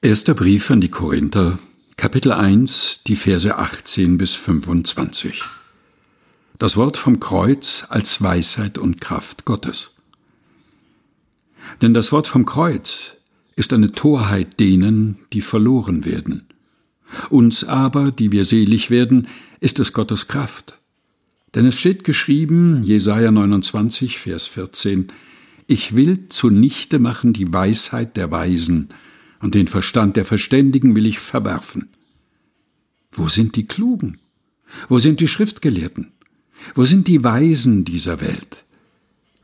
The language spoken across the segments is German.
Erster Brief an die Korinther, Kapitel 1, die Verse 18 bis 25. Das Wort vom Kreuz als Weisheit und Kraft Gottes. Denn das Wort vom Kreuz ist eine Torheit denen, die verloren werden. Uns aber, die wir selig werden, ist es Gottes Kraft. Denn es steht geschrieben, Jesaja 29, Vers 14, Ich will zunichte machen die Weisheit der Weisen, und den Verstand der Verständigen will ich verwerfen. Wo sind die Klugen? Wo sind die Schriftgelehrten? Wo sind die Weisen dieser Welt?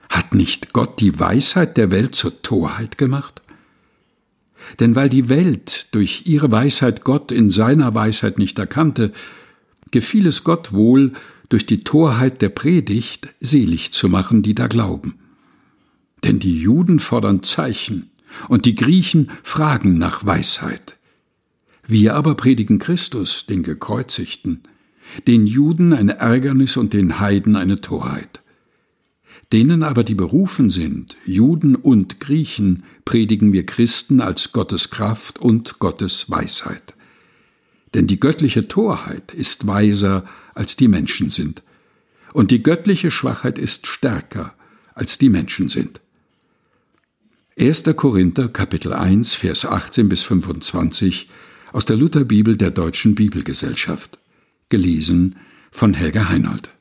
Hat nicht Gott die Weisheit der Welt zur Torheit gemacht? Denn weil die Welt durch ihre Weisheit Gott in seiner Weisheit nicht erkannte, gefiel es Gott wohl, durch die Torheit der Predigt selig zu machen, die da glauben. Denn die Juden fordern Zeichen, und die Griechen fragen nach Weisheit. Wir aber predigen Christus, den Gekreuzigten, den Juden ein Ärgernis und den Heiden eine Torheit. Denen aber, die berufen sind, Juden und Griechen, predigen wir Christen als Gottes Kraft und Gottes Weisheit. Denn die göttliche Torheit ist weiser, als die Menschen sind, und die göttliche Schwachheit ist stärker, als die Menschen sind. 1. Korinther Kapitel 1 Vers 18 bis 25 aus der Lutherbibel der Deutschen Bibelgesellschaft gelesen von Helga Heinold